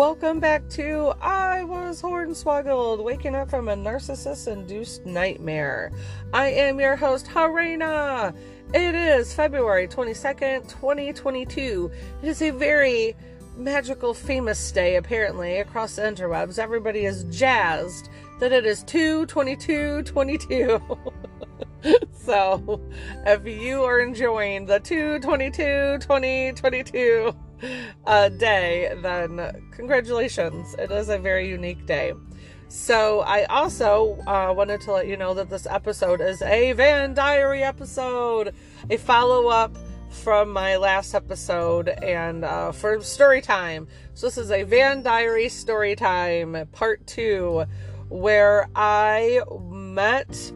welcome back to I Was Hornswoggled, waking up from a narcissist induced nightmare. I am your host, Harena. It is February 22nd, 2022. It is a very magical, famous day, apparently, across the interwebs. Everybody is jazzed that it is 222 22. so, if you are enjoying the 222 2022 uh, day, then congratulations. It is a very unique day. So, I also uh, wanted to let you know that this episode is a Van Diary episode, a follow up from my last episode and uh, for story time. So, this is a Van Diary story time part two, where I met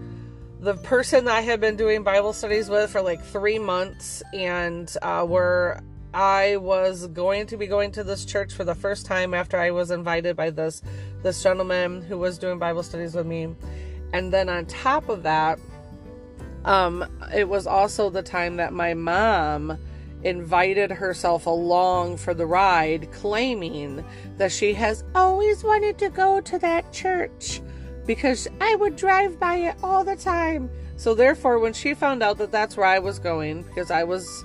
the person I had been doing Bible studies with for like three months, and uh, where I was going to be going to this church for the first time after I was invited by this this gentleman who was doing Bible studies with me, and then on top of that, um, it was also the time that my mom invited herself along for the ride, claiming that she has always wanted to go to that church because I would drive by it all the time. So, therefore, when she found out that that's where I was going, because I was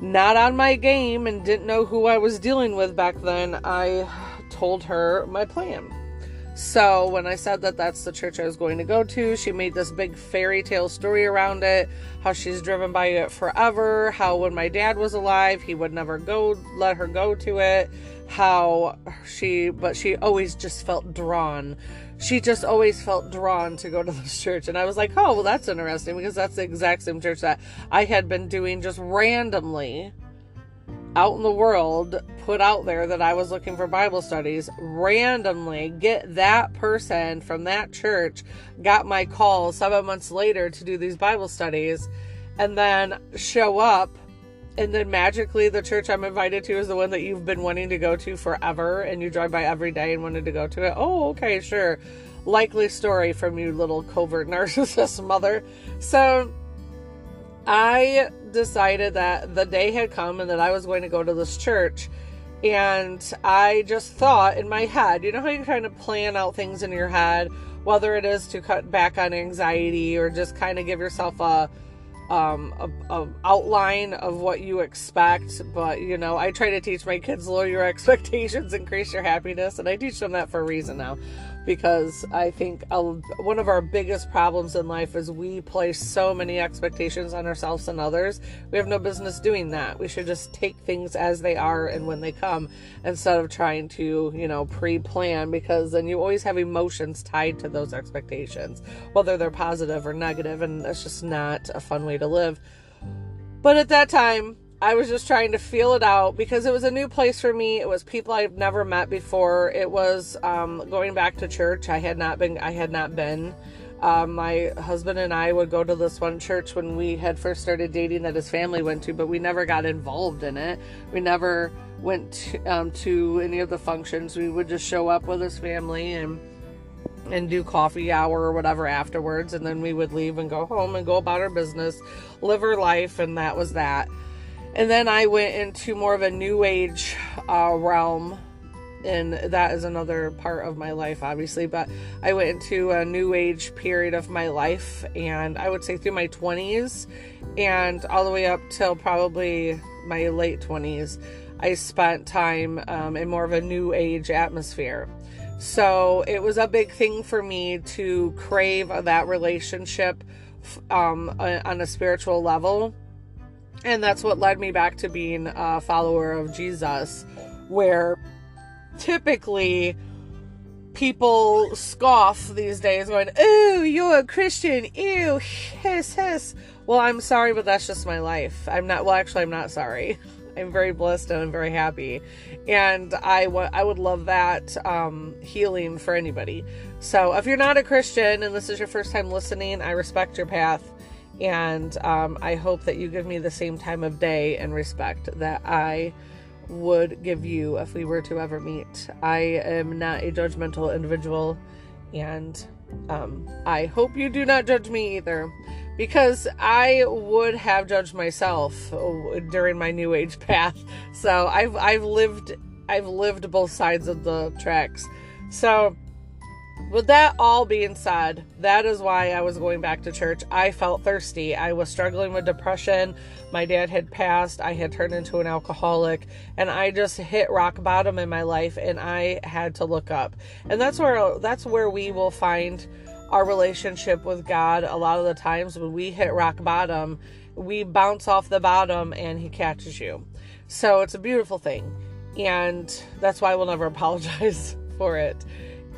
not on my game and didn't know who I was dealing with back then, I told her my plan. So, when I said that that's the church I was going to go to, she made this big fairy tale story around it. How she's driven by it forever. How when my dad was alive, he would never go, let her go to it. How she, but she always just felt drawn she just always felt drawn to go to this church. And I was like, oh, well, that's interesting because that's the exact same church that I had been doing just randomly out in the world, put out there that I was looking for Bible studies, randomly get that person from that church, got my call seven months later to do these Bible studies, and then show up and then magically the church I'm invited to is the one that you've been wanting to go to forever and you drive by every day and wanted to go to it. Oh, okay, sure. Likely story from you little covert narcissist mother. So I decided that the day had come and that I was going to go to this church. And I just thought in my head, you know how you're trying to plan out things in your head, whether it is to cut back on anxiety or just kind of give yourself a um, a, a, outline of what you expect. But you know, I try to teach my kids lower your expectations, increase your happiness, and I teach them that for a reason now because I think one of our biggest problems in life is we place so many expectations on ourselves and others. We have no business doing that. We should just take things as they are and when they come instead of trying to, you know, pre plan because then you always have emotions tied to those expectations, whether they're positive or negative, and that's just not a fun way to live. But at that time, I was just trying to feel it out because it was a new place for me. It was people I've never met before. It was um, going back to church. I had not been. I had not been. Um, my husband and I would go to this one church when we had first started dating that his family went to, but we never got involved in it. We never went to, um, to any of the functions. We would just show up with his family and and do coffee hour or whatever afterwards, and then we would leave and go home and go about our business, live our life, and that was that. And then I went into more of a new age uh, realm, and that is another part of my life, obviously. But I went into a new age period of my life, and I would say through my 20s and all the way up till probably my late 20s, I spent time um, in more of a new age atmosphere. So it was a big thing for me to crave that relationship um, on a spiritual level and that's what led me back to being a follower of Jesus, where typically people scoff these days, going, Ooh, you're a Christian. Ew, hiss, hiss. Well, I'm sorry, but that's just my life. I'm not, well, actually, I'm not sorry. I'm very blessed and I'm very happy. And I, w- I would love that um, healing for anybody. So if you're not a Christian and this is your first time listening, I respect your path. And um, I hope that you give me the same time of day and respect that I would give you if we were to ever meet. I am not a judgmental individual, and um, I hope you do not judge me either, because I would have judged myself during my new age path. So I've I've lived I've lived both sides of the tracks. So with that all being said, that is why I was going back to church. I felt thirsty. I was struggling with depression. My dad had passed. I had turned into an alcoholic, and I just hit rock bottom in my life and I had to look up. And that's where that's where we will find our relationship with God a lot of the times when we hit rock bottom, we bounce off the bottom and he catches you. So it's a beautiful thing. And that's why we'll never apologize for it.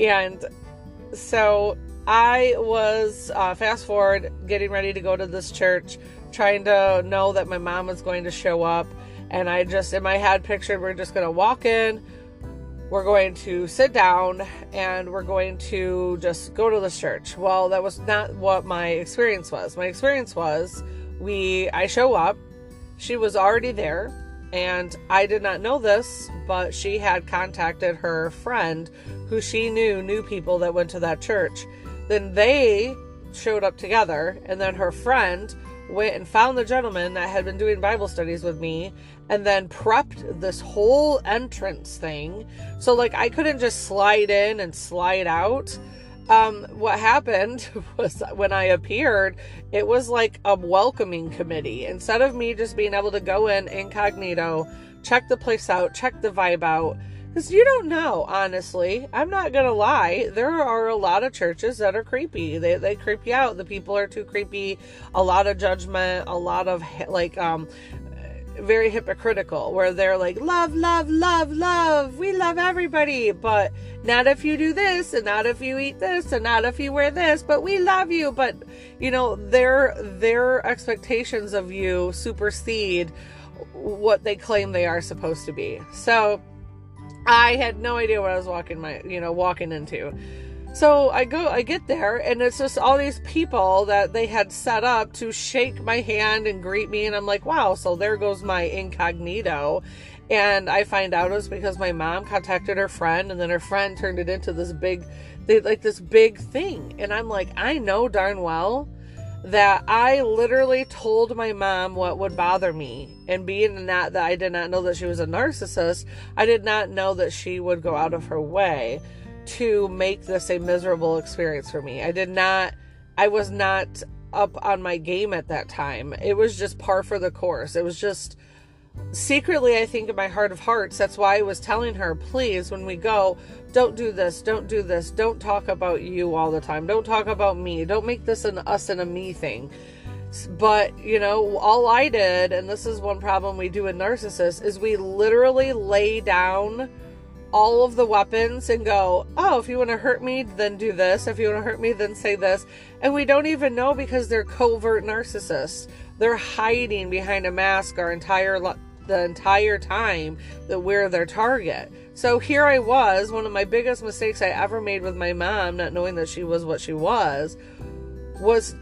And so I was uh, fast forward getting ready to go to this church, trying to know that my mom was going to show up. And I just, in my head, pictured we're just going to walk in, we're going to sit down, and we're going to just go to the church. Well, that was not what my experience was. My experience was we, I show up, she was already there, and I did not know this, but she had contacted her friend who she knew knew people that went to that church. Then they showed up together, and then her friend went and found the gentleman that had been doing Bible studies with me and then prepped this whole entrance thing. So, like, I couldn't just slide in and slide out. Um, what happened was when I appeared, it was like a welcoming committee. Instead of me just being able to go in incognito, check the place out, check the vibe out, because you don't know, honestly. I'm not going to lie. There are a lot of churches that are creepy. They, they creep you out. The people are too creepy. A lot of judgment, a lot of like, um, very hypocritical where they're like, love, love, love, love. We love everybody. But not if you do this and not if you eat this and not if you wear this, but we love you. But, you know, their, their expectations of you supersede what they claim they are supposed to be. So, I had no idea what I was walking my, you know, walking into. So I go, I get there, and it's just all these people that they had set up to shake my hand and greet me, and I'm like, wow. So there goes my incognito, and I find out it was because my mom contacted her friend, and then her friend turned it into this big, they like this big thing, and I'm like, I know darn well that I literally told my mom what would bother me. And being that that I did not know that she was a narcissist, I did not know that she would go out of her way to make this a miserable experience for me. I did not I was not up on my game at that time. It was just par for the course. It was just secretly, I think in my heart of hearts, that's why I was telling her, please, when we go, don't do this, don't do this, don't talk about you all the time, don't talk about me, don't make this an us and a me thing. But, you know, all I did, and this is one problem we do with narcissists, is we literally lay down all of the weapons and go, oh, if you want to hurt me, then do this. If you want to hurt me, then say this. And we don't even know because they're covert narcissists. They're hiding behind a mask our entire the entire time that we're their target. So here I was, one of my biggest mistakes I ever made with my mom, not knowing that she was what she was, was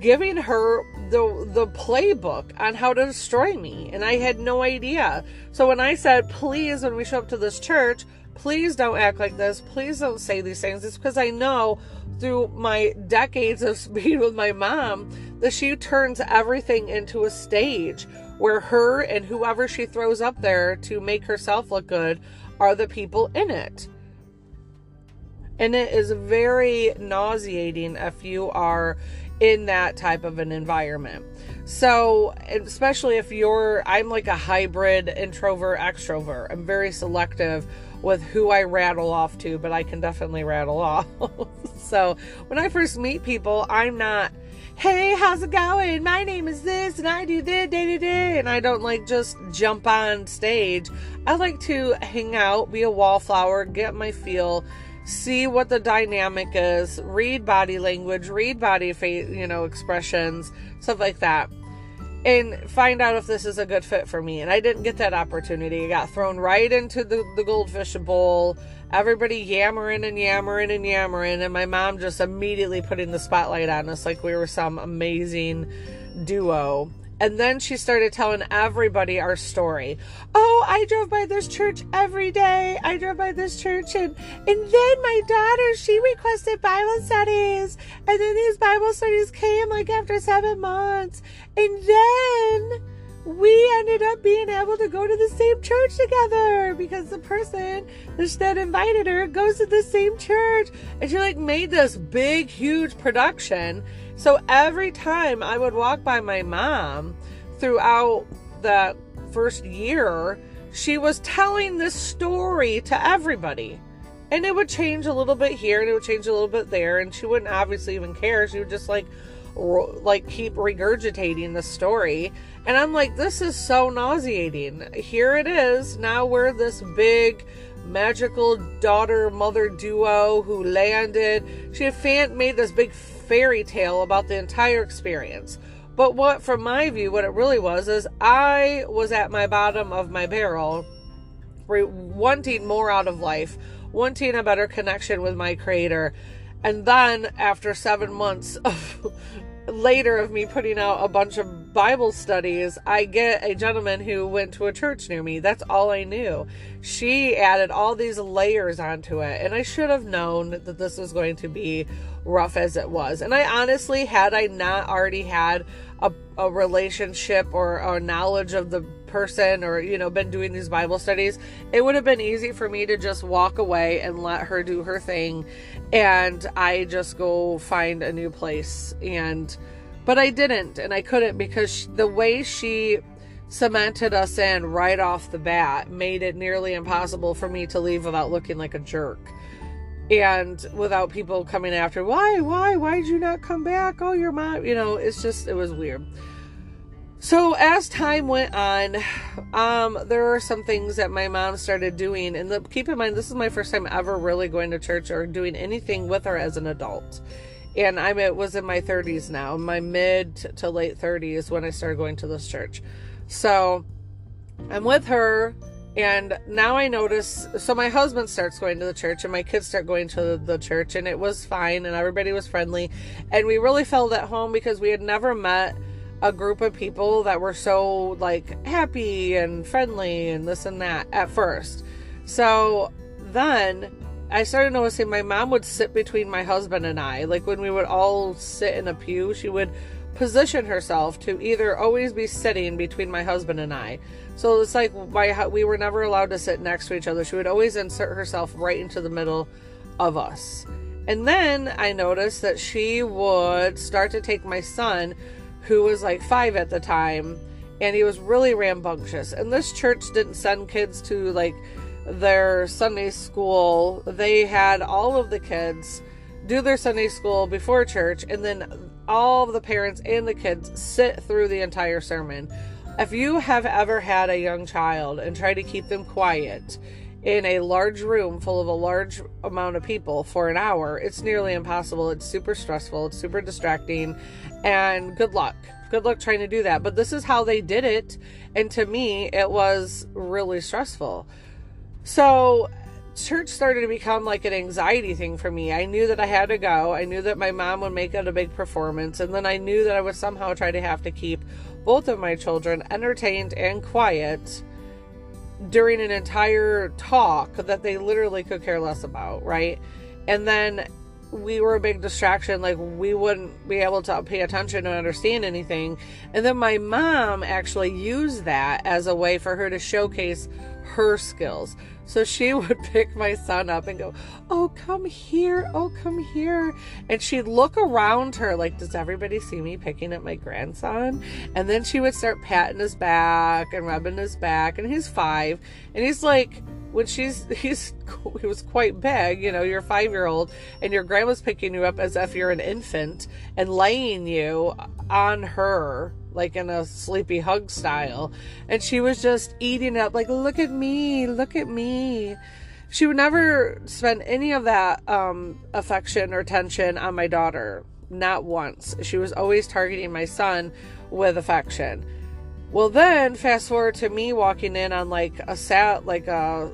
giving her the the playbook on how to destroy me and I had no idea. So when I said, "Please when we show up to this church, please don't act like this. Please don't say these things." It's because I know through my decades of being with my mom that she turns everything into a stage where her and whoever she throws up there to make herself look good are the people in it. And it is very nauseating if you are in that type of an environment. So, especially if you're, I'm like a hybrid introvert extrovert. I'm very selective with who I rattle off to, but I can definitely rattle off. so, when I first meet people, I'm not hey, how's it going? My name is this, and I do this, day to day. And I don't like just jump on stage. I like to hang out, be a wallflower, get my feel, see what the dynamic is, read body language, read body face, you know, expressions, stuff like that. And find out if this is a good fit for me. And I didn't get that opportunity. I got thrown right into the, the goldfish bowl everybody yammering and yammering and yammering, and my mom just immediately putting the spotlight on us like we were some amazing duo. And then she started telling everybody our story. Oh, I drove by this church every day. I drove by this church and and then my daughter, she requested Bible studies. And then these Bible studies came like after 7 months. And then we ended up being able to go to the same church together because the person that invited her goes to the same church. And she like made this big, huge production. So every time I would walk by my mom throughout that first year, she was telling this story to everybody. And it would change a little bit here and it would change a little bit there. And she wouldn't obviously even care. She would just like, like keep regurgitating the story. And I'm like, this is so nauseating. Here it is. Now we're this big magical daughter mother duo who landed. She had fan- made this big fairy tale about the entire experience. But what, from my view, what it really was is I was at my bottom of my barrel, wanting more out of life, wanting a better connection with my creator. And then after seven months of later of me putting out a bunch of Bible studies, I get a gentleman who went to a church near me. That's all I knew. She added all these layers onto it, and I should have known that this was going to be rough as it was. And I honestly, had I not already had a, a relationship or a knowledge of the person or you know been doing these bible studies it would have been easy for me to just walk away and let her do her thing. And i just go find a new place. And but i didn't and i couldn't because the way she cemented us in right off the bat made it nearly impossible for me to leave without looking like a jerk. And without people coming after why why why did you not come back? Oh your mom you know it's just it was weird so as time went on um there are some things that my mom started doing. And the, keep in mind this is my first time ever really going to church or doing anything with her as an adult. And I'm it was in my 30s now my mid to late 30s when i started going to this church. So i'm with her and now I notice, so my husband starts going to the church and my kids start going to the church, and it was fine and everybody was friendly. And we really felt at home because we had never met a group of people that were so like happy and friendly and this and that at first. So then I started noticing my mom would sit between my husband and I. Like when we would all sit in a pew, she would position herself to either always be sitting between my husband and I. So it's like my we were never allowed to sit next to each other. She would always insert herself right into the middle of us. And then I noticed that she would start to take my son, who was like five at the time, and he was really rambunctious. And this church didn't send kids to like their Sunday school. They had all of the kids do their Sunday school before church, and then all of the parents and the kids sit through the entire sermon. If you have ever had a young child and try to keep them quiet in a large room full of a large amount of people for an hour, it's nearly impossible. It's super stressful, it's super distracting, and good luck. Good luck trying to do that. But this is how they did it, and to me, it was really stressful. So, church started to become like an anxiety thing for me. I knew that I had to go. I knew that my mom would make it a big performance, and then I knew that I would somehow try to have to keep both of my children entertained and quiet during an entire talk that they literally could care less about, right? And then we were a big distraction, like we wouldn't be able to pay attention and understand anything. And then my mom actually used that as a way for her to showcase her skills. So she would pick my son up and go, Oh, come here. Oh, come here. And she'd look around her like, Does everybody see me picking up my grandson? And then she would start patting his back and rubbing his back. And he's five. And he's like, when she's he's he was quite big you know you're five year old and your grandma's picking you up as if you're an infant and laying you on her like in a sleepy hug style. And she was just eating up, like, look at me, look at me. She would never spend any of that um, affection or tension on my daughter. Not once. She was always targeting my son with affection. Well, then fast forward to me walking in on like a sat like a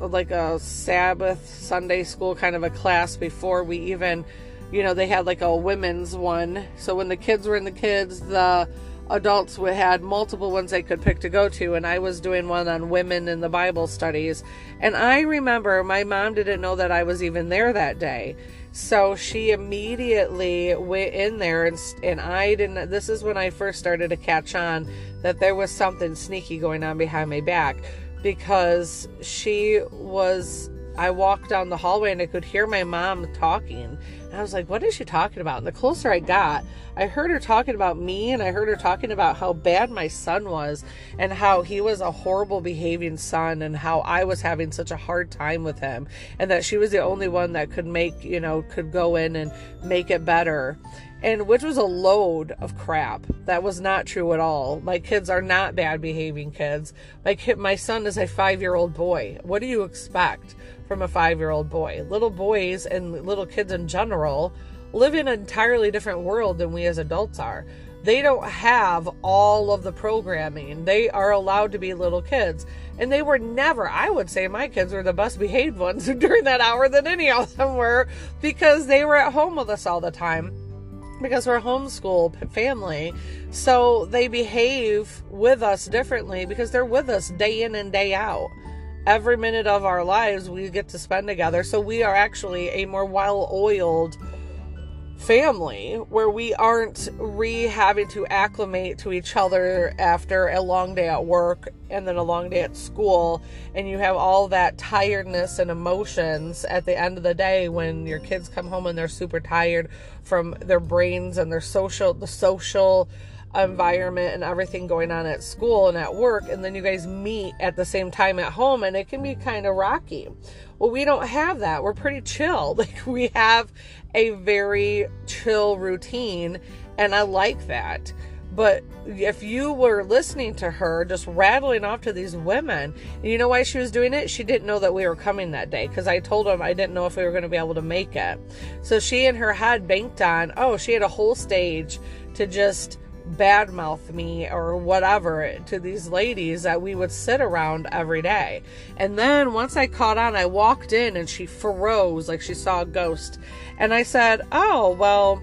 like a Sabbath Sunday school kind of a class before we even, you know, they had like a women's one. So when the kids were in the kids, the adults had multiple ones they could pick to go to and i was doing one on women in the bible studies and i remember my mom didn't know that i was even there that day So she immediately went in there, and, and I didn't. This is when I first started to catch on that there was something sneaky going on behind my back because she was I walked down the hallway and I could hear my mom talking. And I was like, what is she talking about? And the closer I got, I heard her talking about me and I heard her talking about how bad my son was and how he was a horrible behaving son and how I was having such a hard time with him and that she was the only one that could make, you know, could go in and make it better and which was a load of crap. That was not true at all. My kids are not bad behaving kids. My kid, my son is a five year old boy. What do you expect from a five year old boy? Little boys and little kids in general live in an entirely different world than we as adults are. They don't have all of the programming. They are allowed to be little kids. And they were never, I would say my kids were the best behaved ones during that hour than any of them were because they were at home with us all the time because we're a homeschool family. So they behave with us differently because they're with us day in and day out. Every minute of our lives we get to spend together. So we are actually a more well oiled family where we aren't re having to acclimate to each other after a long day at work and then a long day at school. And you have all that tiredness and emotions at the end of the day when your kids come home and they're super tired from their brains and their social the social environment and everything going on at school and at work. And then you guys meet at the same time at home and it can be kind of rocky. Well we don't have that. We're pretty chill. Like we have a very chill routine and i like that but if you were listening to her just rattling off to these women, you know why she was doing it? She didn't know that we were coming that day because I told them I didn't know if we were going to be able to make it. So she and her head banked on, oh, she had a whole stage to just badmouth me or whatever to these ladies that we would sit around every day. And then once I caught on, I walked in and she froze like she saw a ghost. And I said, Oh, well,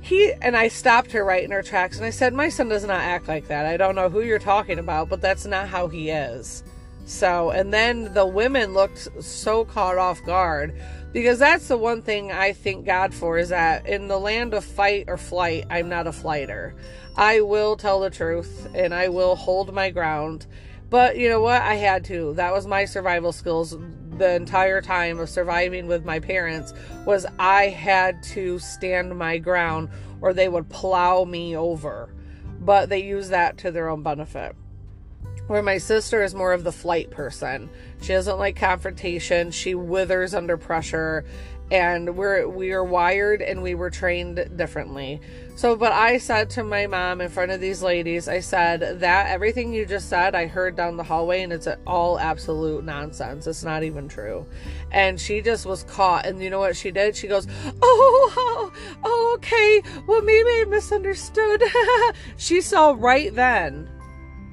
he and I stopped her right in her tracks and I said, My son does not act like that. I don't know who you're talking about, but that's not how he is. So, and then the women looked so caught off guard because that's the one thing I thank God for is that in the land of fight or flight, I'm not a flighter. I will tell the truth and I will hold my ground. But you know what? I had to. That was my survival skills the entire time of surviving with my parents was I had to stand my ground or they would plow me over. But they use that to their own benefit where my sister is more of the flight person. She doesn't like confrontation. She withers under pressure and we're we are wired and we were trained differently. So but I said to my mom in front of these ladies, I said that everything you just said I heard down the hallway and it's all absolute nonsense. It's not even true. And she just was caught and you know what she did? She goes, "Oh, oh, oh okay. Well, maybe I misunderstood." she saw right then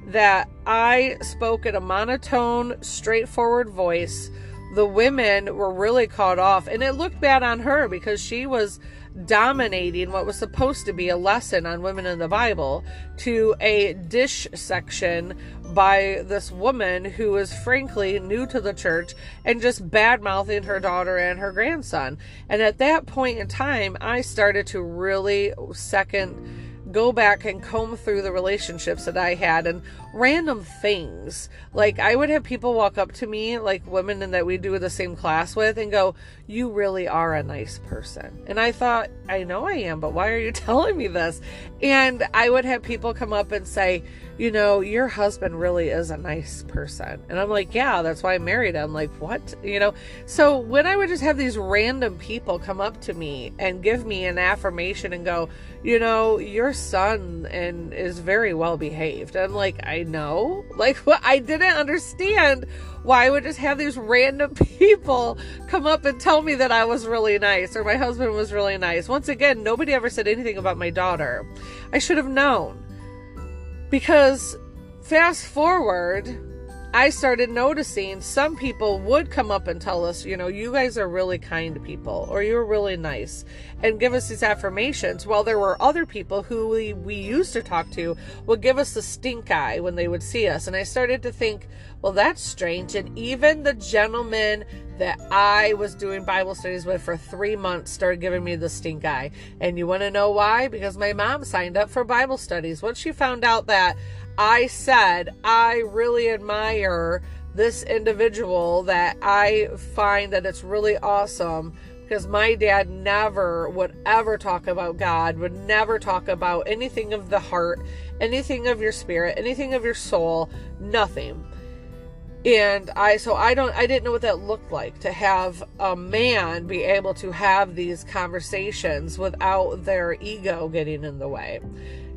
that I spoke in a monotone, straightforward voice. The women were really caught off, and it looked bad on her because she was dominating what was supposed to be a lesson on women in the Bible to a dish section by this woman who is frankly new to the church and just bad mouthing her daughter and her grandson. And at that point in time, I started to really second go back and comb through the relationships that I had and random things. Like I would have people walk up to me, like women and that we do the same class with, and go, "You really are a nice person." And I thought, "I know I am, but why are you telling me this?" And I would have people come up and say, "You know, your husband really is a nice person." And I'm like, "Yeah, that's why I married him." Like, "What?" You know. So when I would just have these random people come up to me and give me an affirmation and go, "You know, your son and is very well behaved." I'm like, "I know. Like, what? I didn't understand why I would just have these random people come up and tell me that I was really nice or my husband was really nice. Once again, nobody ever said anything about my daughter. I should have known. Because fast forward, I started noticing some people would come up and tell us, you know, you guys are really kind people or you're really nice and give us these affirmations. While there were other people who we, we used to talk to would give us the stink eye when they would see us. And I started to think, well, that's strange. And even the gentleman that I was doing Bible studies with for three months started giving me the stink eye. And you want to know why? Because my mom signed up for Bible studies. Once she found out that I said, I really admire this individual that I find that it's really awesome because my dad never would ever talk about God, would never talk about anything of the heart, anything of your spirit, anything of your soul, nothing. And I so I don't I didn't know what that looked like to have a man be able to have these conversations without their ego getting in the way.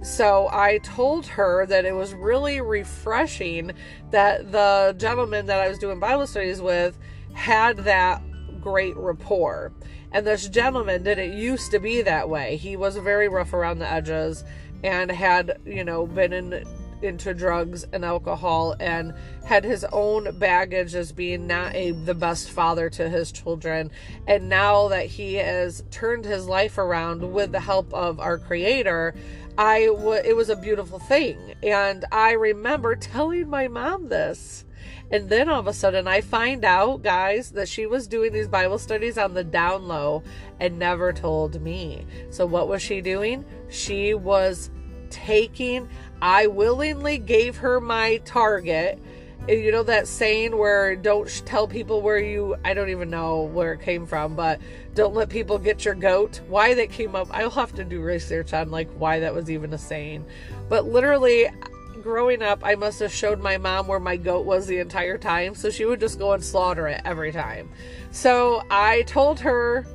So I told her that it was really refreshing that the gentleman that I was doing Bible studies with had that great rapport. And this gentleman didn't used to be that way. He was very rough around the edges and had, you know, been in into drugs and alcohol and had his own baggage as being not a the best father to his children and now that he has turned his life around with the help of our creator I w- it was a beautiful thing. And I remember telling my mom this. And then all of a sudden, I find out, guys, that she was doing these Bible studies on the down low and never told me. So, what was she doing? She was taking, I willingly gave her my target you know that saying where don't tell people where you i don't even know where it came from but don't let people get your goat why that came up i'll have to do research on like why that was even a saying but literally growing up i must have showed my mom where my goat was the entire time so she would just go and slaughter it every time so i told her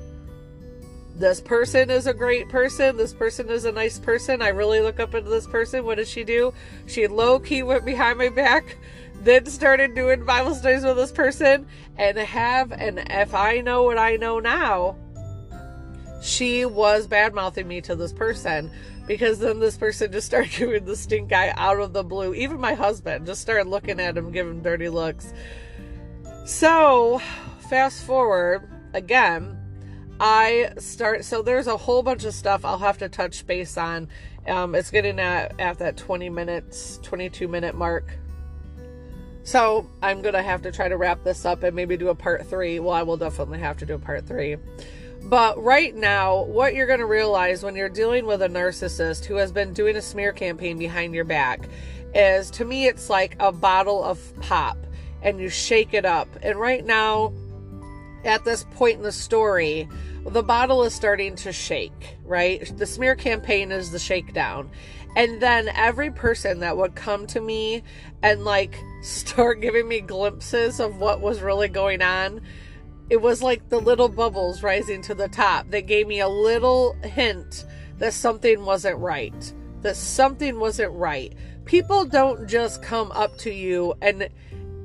this person is a great person. This person is a nice person. I really look up into this person. What does she do? She low key went behind my back, then started doing Bible studies with this person and have and if I know what I know now, she was bad mouthing me to this person because then this person just started giving the stink eye out of the blue. Even my husband just started looking at him, giving dirty looks. So, fast forward again, I start. So there's a whole bunch of stuff I'll have to touch base on. Um, it's getting at at that 20 minutes, 22 minute mark so I'm gonna have to try to wrap this up and maybe do a part three. Well, I will definitely have to do a part three. But right now, what you're gonna realize when you're dealing with a narcissist who has been doing a smear campaign behind your back is to me, it's like a bottle of pop and you shake it up. And right now, at this point in the story, the bottle is starting to shake, right? The smear campaign is the shakedown. And then every person that would come to me and like start giving me glimpses of what was really going on, it was like the little bubbles rising to the top that gave me a little hint that something wasn't right. That something wasn't right. People don't just come up to you and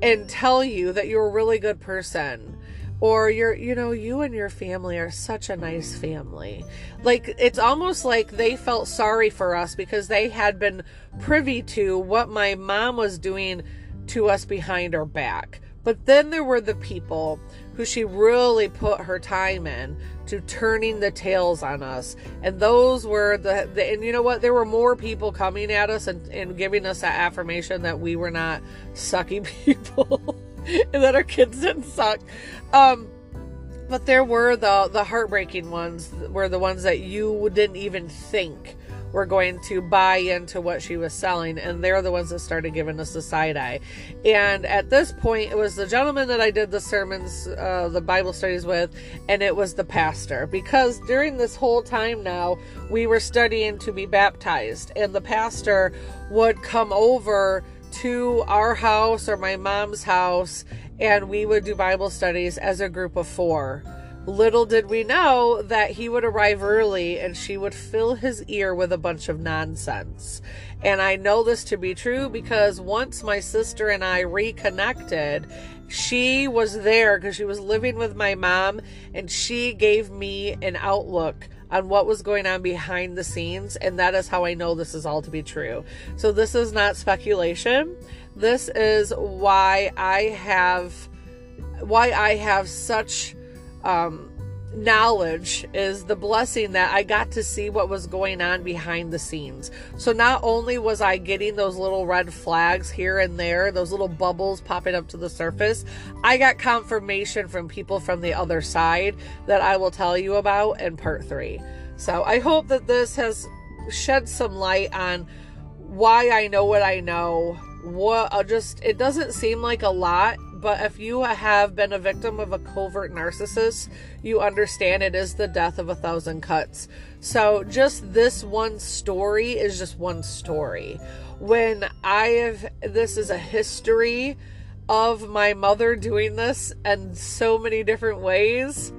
and tell you that you're a really good person or you're you know you and your family are such a nice family. Like it's almost like they felt sorry for us because they had been privy to what my mom was doing to us behind our back. But then there were the people who she really put her time in to turning the tails on us. And those were the, the and you know what? There were more people coming at us and, and giving us that affirmation that we were not sucky people and that our kids didn't suck. Um, but there were the the heartbreaking ones, were the ones that you didn't even think were going to buy into what she was selling, and they're the ones that started giving us the side eye. And at this point, it was the gentleman that I did the sermons, uh, the Bible studies with, and it was the pastor. Because during this whole time now, we were studying to be baptized, and the pastor would come over to our house or my mom's house and we would do Bible studies as a group of four. Little did we know that he would arrive early and she would fill his ear with a bunch of nonsense. And I know this to be true because once my sister and I reconnected, she was there because she was living with my mom and she gave me an outlook on what was going on behind the scenes, and that is how I know this is all to be true. So, this is not speculation. This is why I have why I have such um, knowledge is the blessing that I got to see what was going on behind the scenes. So not only was I getting those little red flags here and there, those little bubbles popping up to the surface, I got confirmation from people from the other side that I will tell you about in part 3. So I hope that this has shed some light on why I know what I know. What uh, just it doesn't seem like a lot, but if you have been a victim of a covert narcissist, you understand it is the death of a thousand cuts. So, just this one story is just one story. When I have, this is a history of my mother doing this in so many different ways,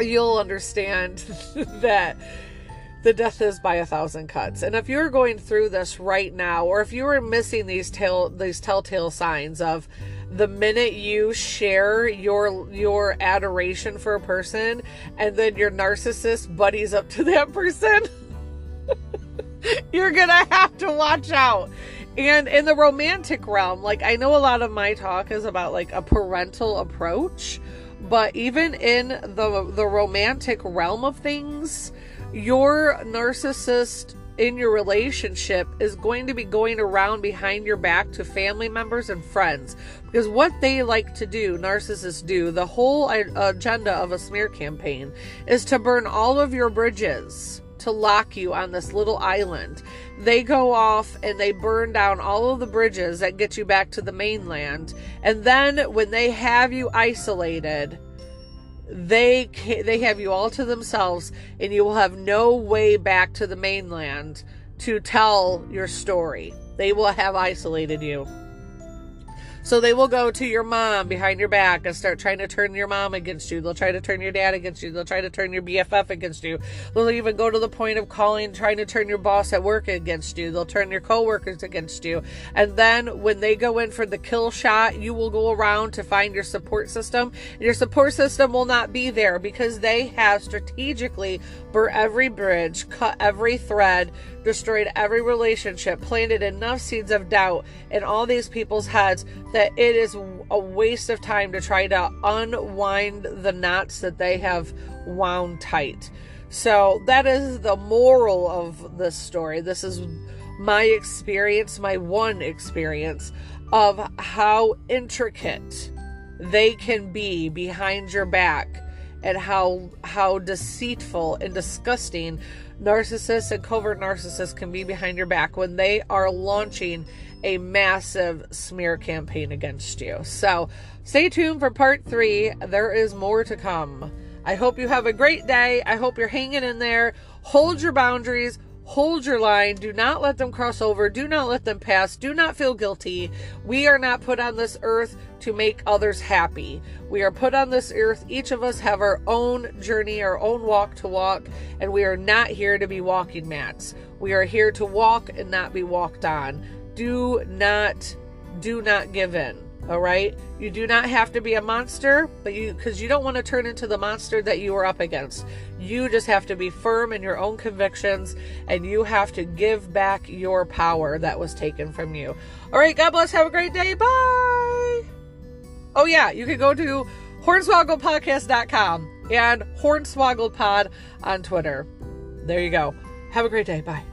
you'll understand that the death is by a thousand cuts. And if you're going through this right now, or if you are missing these tell these telltale signs of the minute you share your your adoration for a person and then your narcissist buddies up to that person you're gonna have to watch out. And in the romantic realm like i know a lot of my talk is about like a parental approach but even in the the romantic realm of things your narcissist in your relationship is going to be going around behind your back to family members and friends. Because what they like to do narcissists do the whole agenda of a smear campaign is to burn all of your bridges to lock you on this little island. They go off and they burn down all of the bridges that get you back to the mainland. And then when they have you isolated they they have you all to themselves and you will have no way back to the mainland to tell your story. They will have isolated you so they will go to your mom behind your back and start trying to turn your mom against you. They'll try to turn your dad against you. They'll try to turn your BFF against you. They'll even go to the point of calling, trying to turn your boss at work against you. They'll turn your coworkers against you. And then when they go in for the kill shot, you will go around to find your support system. And your support system will not be there because they have strategically burnt every bridge, cut every thread, destroyed every relationship, planted enough seeds of doubt in all these people's heads that it is a waste of time to try to unwind the knots that they have wound tight. So that is the moral of this story. This is my experience, my one experience of how intricate they can be behind your back and how how deceitful and disgusting narcissists and covert narcissists can be behind your back when they are launching a massive smear campaign against you. So stay tuned for part three. There is more to come. I hope you have a great day. I hope you're hanging in there. Hold your boundaries. Hold your line. Do not let them cross over. Do not let them pass. Do not feel guilty. We are not put on this earth to make others happy. We are put on this earth. Each of us have our own journey, our own walk to walk, and we are not here to be walking mats. We are here to walk and not be walked on do not do not give in all right? You do not have to be a monster but you because you don't want to turn into the monster that you are up against. You just have to be firm in your own convictions and you have to give back your power that was taken from you. All right god bless. Have a great day. Bye. Oh yeah you can go to hornswogglepodcast.com and hornswogglepod on twitter. There you go. Have a great day. Bye